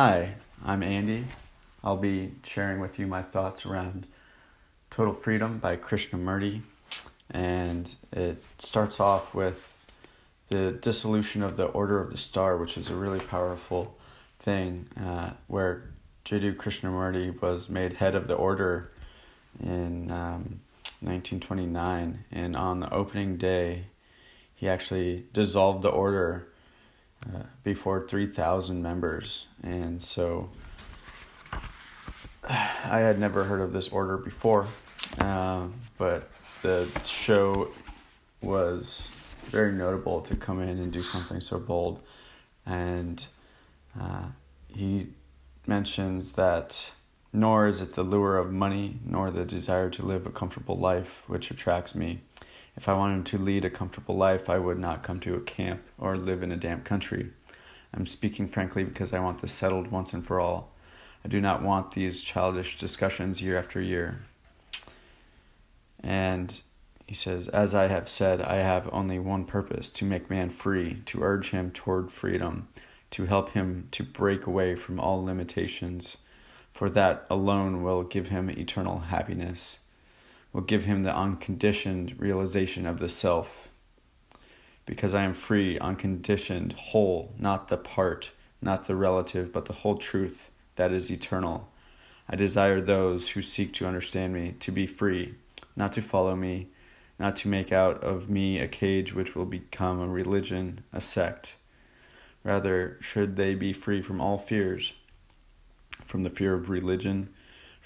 Hi, I'm Andy. I'll be sharing with you my thoughts around Total Freedom by Krishnamurti. And it starts off with the dissolution of the Order of the Star, which is a really powerful thing, uh, where Jiddu Krishnamurti was made head of the order in um, 1929. And on the opening day, he actually dissolved the order uh, before 3,000 members. And so I had never heard of this order before, uh, but the show was very notable to come in and do something so bold. And uh, he mentions that nor is it the lure of money nor the desire to live a comfortable life which attracts me. If I wanted to lead a comfortable life, I would not come to a camp or live in a damp country. I'm speaking frankly because I want this settled once and for all. I do not want these childish discussions year after year. And he says, As I have said, I have only one purpose to make man free, to urge him toward freedom, to help him to break away from all limitations, for that alone will give him eternal happiness, will give him the unconditioned realization of the self. Because I am free, unconditioned, whole, not the part, not the relative, but the whole truth that is eternal. I desire those who seek to understand me to be free, not to follow me, not to make out of me a cage which will become a religion, a sect. Rather, should they be free from all fears from the fear of religion,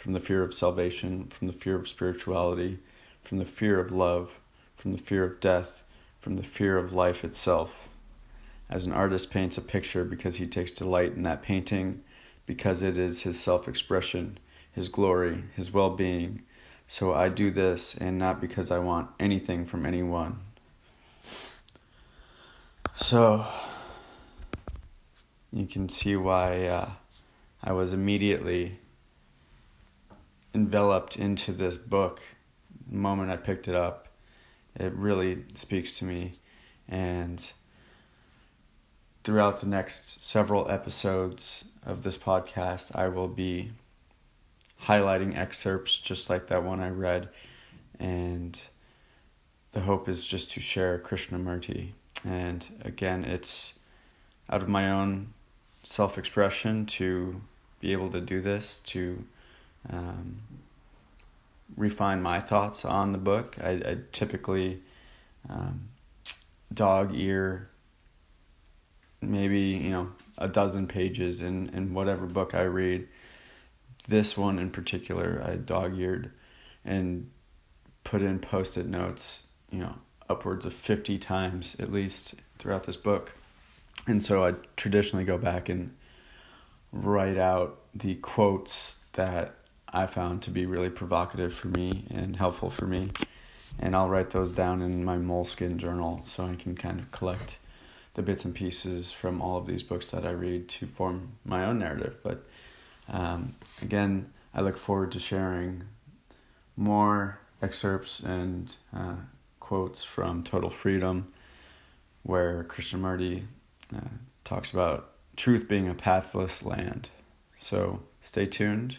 from the fear of salvation, from the fear of spirituality, from the fear of love, from the fear of death, from the fear of life itself. As an artist paints a picture because he takes delight in that painting, because it is his self expression, his glory, his well being, so I do this and not because I want anything from anyone. So you can see why uh, I was immediately enveloped into this book the moment I picked it up. It really speaks to me. And throughout the next several episodes of this podcast, I will be highlighting excerpts just like that one I read. And the hope is just to share Krishnamurti. And again, it's out of my own self expression to be able to do this, to um, refine my thoughts on the book. I, I typically um, dog ear maybe, you know, a dozen pages in, in whatever book I read this one in particular, I dog eared and put in post it notes, you know, upwards of 50 times at least throughout this book. And so I traditionally go back and write out the quotes that I found to be really provocative for me and helpful for me. And I'll write those down in my moleskin journal so I can kind of collect the bits and pieces from all of these books that I read to form my own narrative. But um, again, I look forward to sharing more excerpts and uh, quotes from Total Freedom, where Krishnamurti uh, talks about truth being a pathless land. So stay tuned.